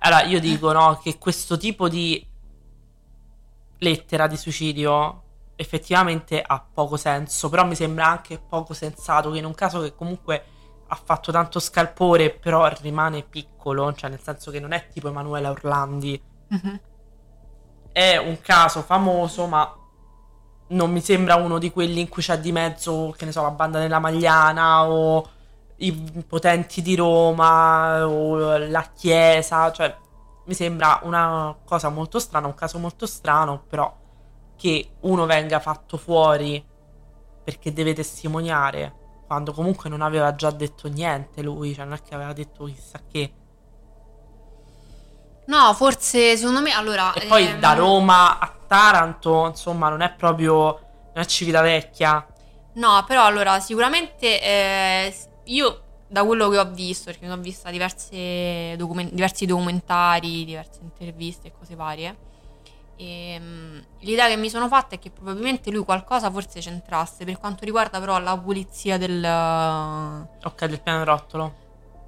Allora, io dico, no, che questo tipo di lettera di suicidio effettivamente ha poco senso, però mi sembra anche poco sensato che in un caso che comunque ha fatto tanto scalpore, però rimane piccolo, cioè nel senso che non è tipo Emanuela Orlandi. Mm-hmm. È un caso famoso, ma non mi sembra uno di quelli in cui c'è di mezzo, che ne so, la banda della Magliana o i potenti di Roma o la Chiesa, cioè mi sembra una cosa molto strana, un caso molto strano, però che uno venga fatto fuori perché deve testimoniare quando comunque non aveva già detto niente lui, cioè non è che aveva detto chissà che. No, forse secondo me allora. E poi ehm... da Roma a Taranto, insomma, non è proprio. non è Civitavecchia. No, però allora sicuramente eh, io da quello che ho visto, perché mi sono vista document- diversi documentari, diverse interviste e cose varie, e, um, l'idea che mi sono fatta è che probabilmente lui qualcosa forse c'entrasse per quanto riguarda però la pulizia del... Ok, del pianerottolo.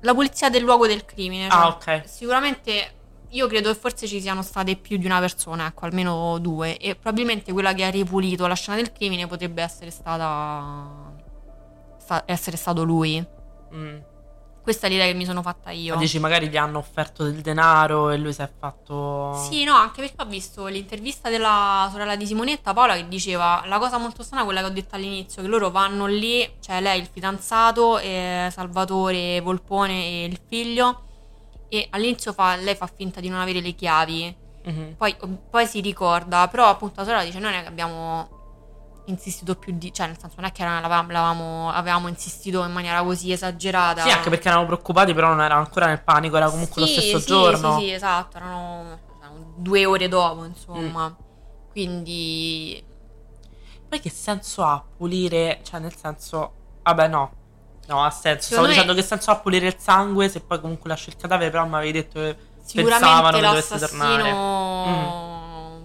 La pulizia del luogo del crimine. Ah, cioè, ok. Sicuramente io credo che forse ci siano state più di una persona, ecco, almeno due, e probabilmente quella che ha ripulito la scena del crimine potrebbe essere stata... Sta- essere stato lui. Mm. Questa è l'idea che mi sono fatta io. Ma dici magari gli hanno offerto del denaro e lui si è fatto... Sì, no, anche perché ho visto l'intervista della sorella di Simonetta, Paola, che diceva la cosa molto strana, quella che ho detto all'inizio, che loro vanno lì, cioè lei, il fidanzato, e Salvatore, Volpone e il figlio, e all'inizio fa, lei fa finta di non avere le chiavi, Mhm. poi, poi si ricorda, però appunto la sorella dice noi abbiamo insistito più di... cioè nel senso non è che l'avevamo, l'avevamo- avevamo insistito in maniera così esagerata. Sì, anche perché erano preoccupati, però non era ancora nel panico, era comunque Sì, lo stesso sì, giorno. Sì, sì, esatto, erano erano due ore dopo, insomma. Mm. Quindi Poi che senso ha pulire, cioè nel senso, vabbè no, no ha senso, stavo Secondo me- dicendo che senso ha pulire il sangue se poi comunque lasci il cadavere, però mi avevi detto che pensavano che dovesse l'assassino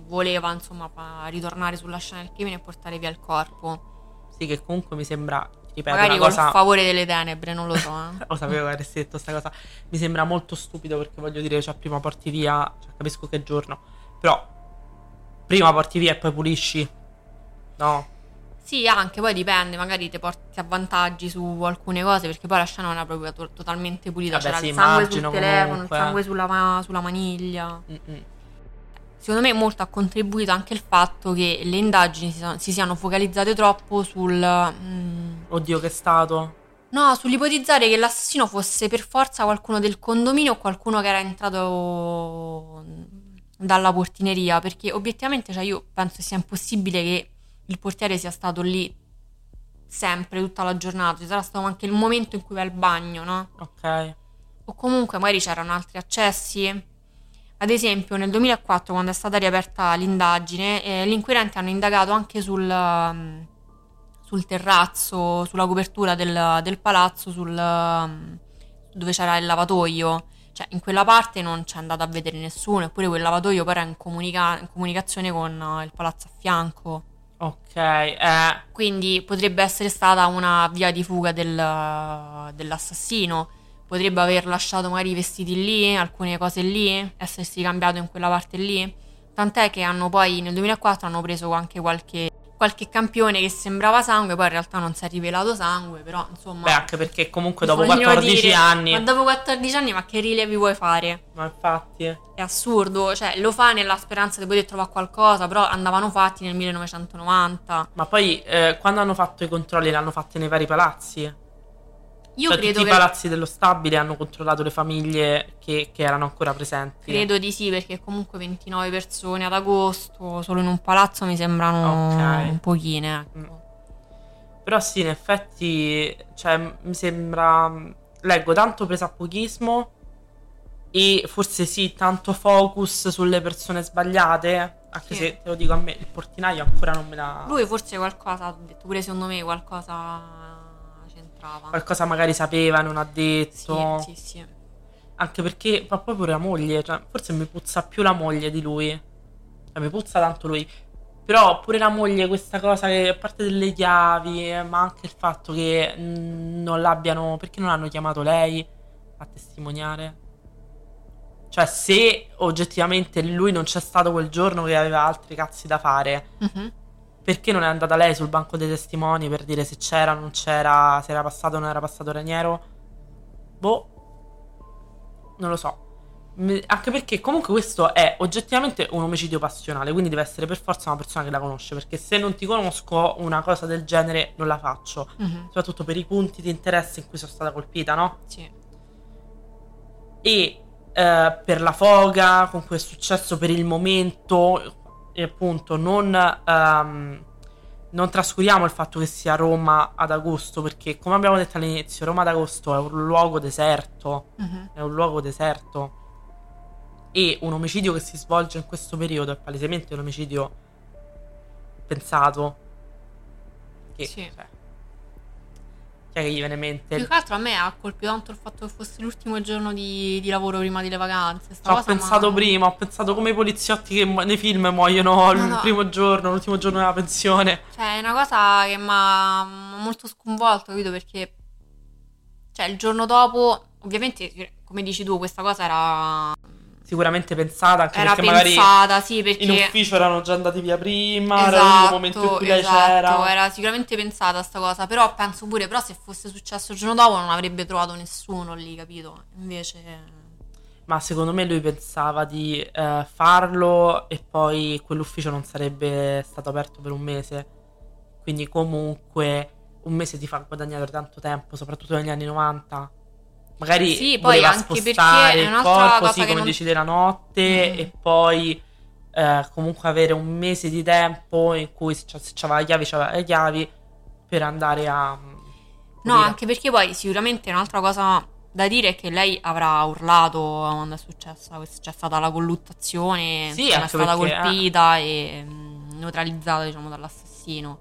voleva, insomma, ritornare sulla scena del crimine e portare via il corpo. sì che comunque mi sembra, ripeto, Magari col cosa... favore delle tenebre, non lo so. eh. [laughs] Lo sapevo che avresti detto questa cosa. Mi sembra molto stupido perché voglio dire, cioè prima porti via, cioè, capisco che giorno, però prima porti via e poi pulisci. No. Sì, anche poi dipende, magari ti porti avvantaggi su alcune cose, perché poi la scena non era proprio to- totalmente pulita. Vabbè, C'era sì, il sangue sul telefono, comunque. il sangue sulla, ma- sulla maniglia. Mm-mm. Secondo me molto ha contribuito anche il fatto che le indagini si, si siano focalizzate troppo sul... mm, Oddio che è stato. no, sull'ipotizzare che l'assassino fosse per forza qualcuno del condominio o qualcuno che era entrato dalla portineria, perché obiettivamente cioè, io penso sia impossibile che il portiere sia stato lì sempre, tutta la giornata, ci sarà stato anche il momento in cui va al bagno, no? Ok. o comunque magari c'erano altri accessi. Ad esempio, nel 2004, quando è stata riaperta l'indagine, eh, gli inquirenti hanno indagato anche sul, um, sul terrazzo, sulla copertura del, del palazzo, sul, um, dove c'era il lavatoio. Cioè, in quella parte non c'è andato a vedere nessuno, eppure quel lavatoio poi era in, comunica- in comunicazione con uh, il palazzo a fianco. Ok. Eh. Quindi potrebbe essere stata una via di fuga del- dell'assassino. Potrebbe aver lasciato magari i vestiti lì, alcune cose lì, essersi cambiato in quella parte lì. Tant'è che hanno poi nel 2004 hanno preso anche qualche, qualche campione che sembrava sangue, poi in realtà non si è rivelato sangue, però insomma... Beh, anche perché comunque dopo voglio 14 dire, anni. Ma dopo 14 anni, ma che rilevi vuoi fare? Ma infatti. È assurdo, cioè lo fa nella speranza di poter trovare qualcosa, però andavano fatti nel 1990. Ma poi eh, quando hanno fatto i controlli l'hanno fatti nei vari palazzi? Io cioè, credo tutti che... i palazzi dello stabile hanno controllato le famiglie che, che erano ancora presenti. Credo di sì, perché comunque 29 persone ad agosto solo in un palazzo mi sembrano Ok. un pochine. Ecco. Mm. Però sì, in effetti, cioè, mi sembra... Leggo tanto presapochismo e forse sì, tanto focus sulle persone sbagliate. Anche Sì. se, te lo dico a me, il portinaio ancora non me la... Lui forse qualcosa, ho detto pure secondo me qualcosa c'entrava. Qualcosa magari sapeva, non ha Sì, detto. sì, sì. Anche perché fa proprio la moglie, cioè, forse mi puzza più la moglie di lui. Cioè, mi puzza tanto lui. Però pure la moglie, questa cosa che, a parte delle chiavi, eh, ma anche il fatto che mm, non l'abbiano. Perché non hanno chiamato lei a testimoniare? Cioè, se oggettivamente lui non c'è stato quel giorno che aveva altri cazzi da fare, Mhm. Perché non è andata lei sul banco dei testimoni per dire se c'era, non c'era, se era passato o non era passato Raniero? Boh, non lo so. Anche perché comunque questo è oggettivamente un omicidio passionale, quindi deve essere per forza una persona che la conosce, perché se non ti conosco una cosa del genere non la faccio, Mhm. soprattutto per i punti di interesse in cui sono stata colpita, no? Sì. e eh, per la foga con cui è successo per il momento e appunto non, ehm, non trascuriamo il fatto che sia Roma ad agosto perché come abbiamo detto all'inizio Roma ad agosto è un luogo deserto Mhm. è un luogo deserto e un omicidio che si svolge in questo periodo è palesemente un omicidio pensato che Sì. cioè, chi è che gli viene in mente Più che altro a me ha colpito tanto il fatto che fosse l'ultimo giorno di, di lavoro prima delle vacanze. Sta Ho pensato m'ha- prima, ho pensato come i poliziotti che nei film muoiono il no. primo giorno, l'ultimo giorno della pensione. Cioè, è una cosa che mi ha molto sconvolto, capito? Perché, cioè, il giorno dopo, ovviamente, come dici tu, questa cosa era sicuramente pensata anche Era perché magari pensata, sì, perché... in ufficio erano già andati via prima, Esatto, era l'unico momento in cui lei esatto, c'era. era sicuramente pensata sta cosa, però penso pure, però se fosse successo il giorno dopo non avrebbe trovato nessuno lì, capito? Invece... Ma secondo me lui pensava di eh, farlo e poi quell'ufficio non sarebbe stato aperto per un mese. Quindi comunque un mese ti fa guadagnare tanto tempo, soprattutto negli anni 90. Magari Sì, poi voleva spostare il corpo, sì, come non- decide la notte Mm. e poi eh, comunque avere un mese di tempo in cui se se c'aveva le chiavi, c'aveva le chiavi per andare a... mm, No, pulire. anche perché poi sicuramente un'altra cosa da dire è che lei avrà urlato quando è successa, c'è stata la colluttazione, Sì, è stata perché, eh. colpita e mm, neutralizzata diciamo dall'assassino.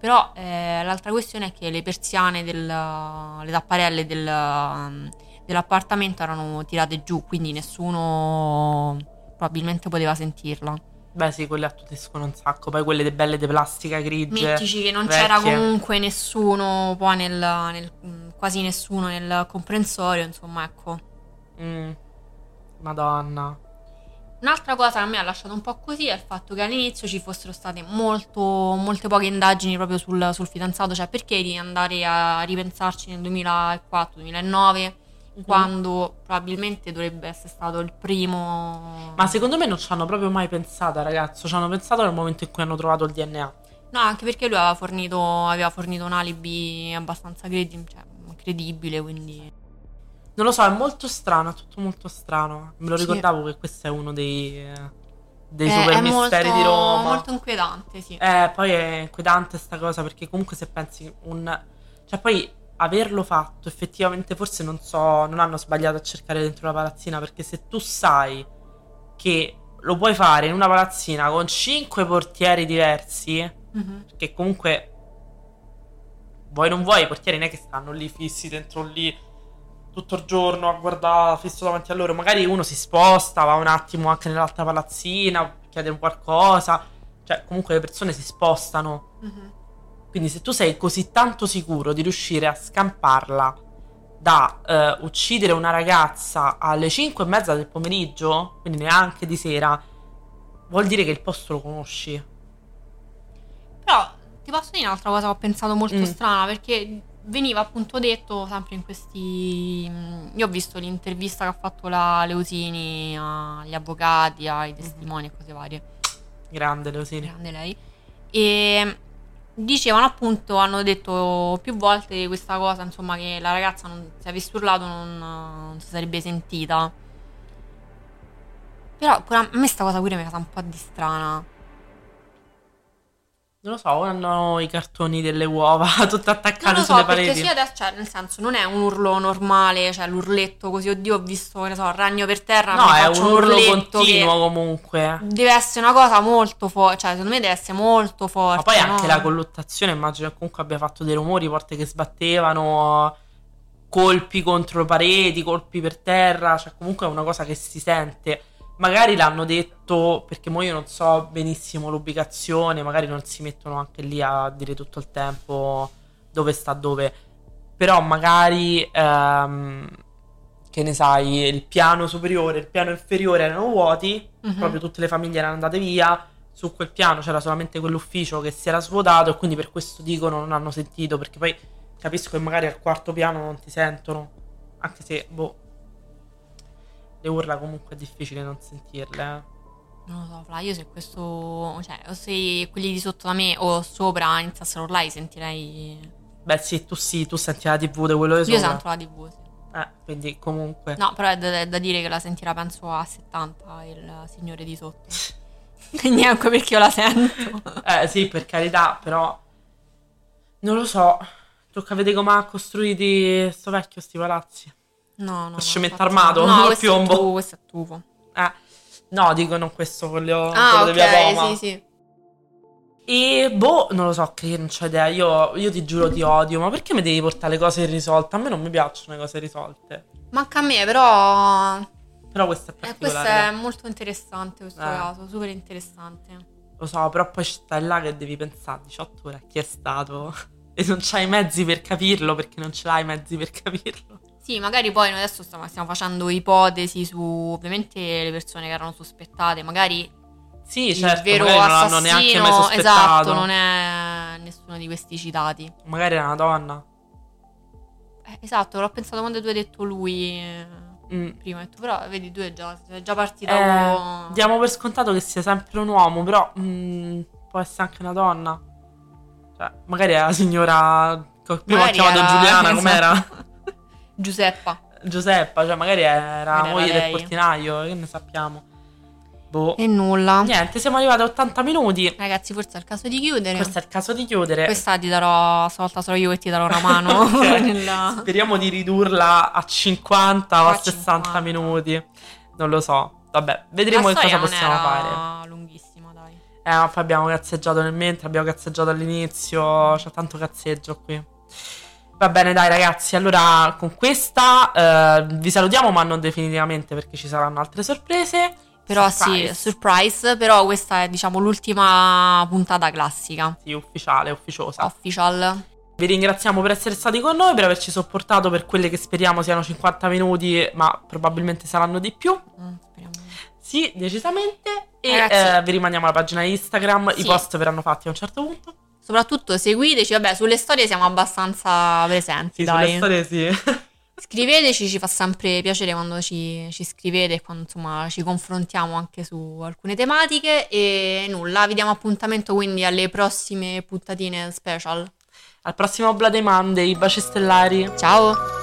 Però eh, l'altra questione è che le persiane, del, le tapparelle del, dell'appartamento erano tirate giù, quindi nessuno probabilmente poteva sentirla. Beh sì, quelle attutiscono un sacco, poi quelle de belle di plastica grigie. Mettici che non c'era vecchie. comunque nessuno, poi nel, nel- quasi nessuno nel comprensorio, insomma, ecco. Mm. Madonna. Un'altra cosa che a me ha lasciato un po' così è il fatto che all'inizio ci fossero state molto, molte poche indagini proprio sul, sul fidanzato, cioè perché di andare a ripensarci nel 2004-2009 Mhm. quando probabilmente dovrebbe essere stato il primo... Ma secondo me non ci hanno proprio mai pensato, ragazzo. Ci hanno pensato nel momento in cui hanno trovato il DNA. No, anche perché lui aveva fornito, aveva fornito un alibi abbastanza credi- cioè, credibile, quindi... Non lo so, è molto strano, è tutto molto strano. Me lo Sì. ricordavo che questo è uno dei, eh, dei È- super è misteri molto, di Roma. molto inquietante, sì. Eh, poi è inquietante sta cosa perché comunque se pensi un... Cioè poi averlo fatto effettivamente forse non so, non hanno sbagliato a cercare dentro la palazzina perché se tu sai che lo puoi fare in una palazzina con cinque portieri diversi, Mhm. perché comunque vuoi non vuoi i portieri non è che stanno lì fissi dentro lì tutto il giorno a guardare fisso davanti a loro, magari uno si sposta, va un attimo anche nell'altra palazzina, chiede qualcosa, cioè comunque le persone si spostano. Mhm. Quindi se tu sei così tanto sicuro di riuscire a scamparla da eh, uccidere una ragazza alle 5 e mezza del pomeriggio, quindi neanche di sera, vuol dire che il posto lo conosci. Però ti posso dire un'altra cosa che ho pensato molto Mm. strana perché veniva appunto detto sempre in questi... mm, Io ho visto l'intervista che ha fatto la Leusini agli avvocati, ai testimoni e cose varie. Grande Leosini. grande lei. E dicevano appunto, hanno detto più volte questa cosa, insomma, che la ragazza non, se avesse urlato non, non si sarebbe sentita. Però a me sta cosa pure mi fa un po' di strana. Non lo so, ora hanno i cartoni delle uova [laughs] tutte Non attaccate lo so, sulle perché pareti. sì, adesso, cioè, nel senso, non è un urlo normale, cioè l'urletto così, oddio, ho visto, che ne so, ragno per terra, No, è un urlo continuo comunque. Deve essere una cosa molto forte, cioè secondo me deve essere molto forte. Ma poi anche no? la colluttazione, immagino che comunque abbia fatto dei rumori, porte che sbattevano, colpi contro pareti, colpi per terra, cioè comunque è una cosa che si sente. Magari l'hanno detto perché mo io non so benissimo l'ubicazione, magari non si mettono anche lì a dire tutto il tempo dove sta dove. Però magari, ehm, che ne sai, il piano superiore e il piano inferiore erano vuoti, Mhm. proprio tutte le famiglie erano andate via. Su quel piano c'era solamente quell'ufficio che si era svuotato e quindi per questo dicono non hanno sentito, perché poi capisco che magari al quarto piano non ti sentono, anche se, boh, le urla comunque è difficile non sentirle. eh. Non lo so, Fla, io se questo, cioè, o se quelli di sotto da me o sopra iniziassero a urlare, sentirei... Beh sì, tu sì, tu senti la tv di quello di Io sopra. sento la tv, sì. Eh, quindi comunque... No, però è da, da dire che la sentirà, penso, a 70 il signore di sotto. [laughs] Neanche perché io la sento. Eh sì, per carità, però... Non lo so. Tocca vedere come ha costruiti sto vecchio, sti palazzi. No, no. infatti armato, no, [laughs] questo piombo. È questo è tuo. Eh, no, dico non questo, quello, Ah, quello di via ok, Roma. sì, sì. E boh, non lo so, che non c'ho idea. Io, io ti giuro ti odio. Ma perché mi devi portare le cose irrisolte? A me non mi piacciono le cose risolte. Manca a me, però... Però questo è Eh, questo particolare. è molto interessante, questo Eh. caso, super interessante. Lo so, però poi stai là che devi pensare 18 ore a chi è stato. [laughs] E non c'hai i mezzi per capirlo perché non ce l'hai i mezzi per capirlo. Sì, magari poi noi adesso stiamo, stiamo facendo ipotesi su ovviamente le persone che erano sospettate, magari Sì, certo, il vero non l'hanno neanche mai sospettato. esatto, non è nessuno di questi citati. Magari era una donna. Eh, esatto, l'ho pensato quando tu hai detto lui eh, Mm. prima, detto, però vedi tu è già, è già partita Eh, con- diamo per scontato che sia sempre un uomo, però mm, può essere anche una donna. Cioè, magari è la signora prima ho chiamato era- Giuliana, [laughs] com'era? Giuseppa. Giuseppa, cioè magari era Era moglie lei. del portinaio, che ne sappiamo. Boh. E nulla. Niente, siamo arrivati a 80 minuti. Ragazzi, forse è il caso di chiudere. Questo è il caso di chiudere. Questa ti darò, stavolta sono io che ti darò una mano. [laughs] [laughs] Nella- Speriamo di ridurla a 50 o a A 60 50. minuti. Non lo so. Vabbè, vedremo La che cosa possiamo era fare. lunghissima, dai. Eh, ma poi abbiamo cazzeggiato nel mentre, abbiamo cazzeggiato all'inizio, c'è tanto cazzeggio qui. Va bene, dai ragazzi, allora con questa eh, vi salutiamo, ma non definitivamente perché ci saranno altre sorprese. Però Surprise. sì, surprise, però questa è diciamo l'ultima puntata classica, Sì, ufficiale, ufficiosa. official. Vi ringraziamo per essere stati con noi, per averci sopportato per quelle che speriamo siano 50 minuti, ma probabilmente saranno di più. Mm, speriamo. Sì, decisamente. E eh, vi rimandiamo alla pagina Instagram, i Sì. post verranno fatti a un certo punto. Soprattutto seguiteci, vabbè, sulle storie siamo abbastanza presenti, Sì, dai. sulle storie sì. [laughs] Scriveteci, ci fa sempre piacere quando ci, ci scrivete e quando insomma ci confrontiamo anche su alcune tematiche e nulla, vi diamo appuntamento quindi alle prossime puntatine special. Al prossimo Bloody Monday, baci stellari. Ciao!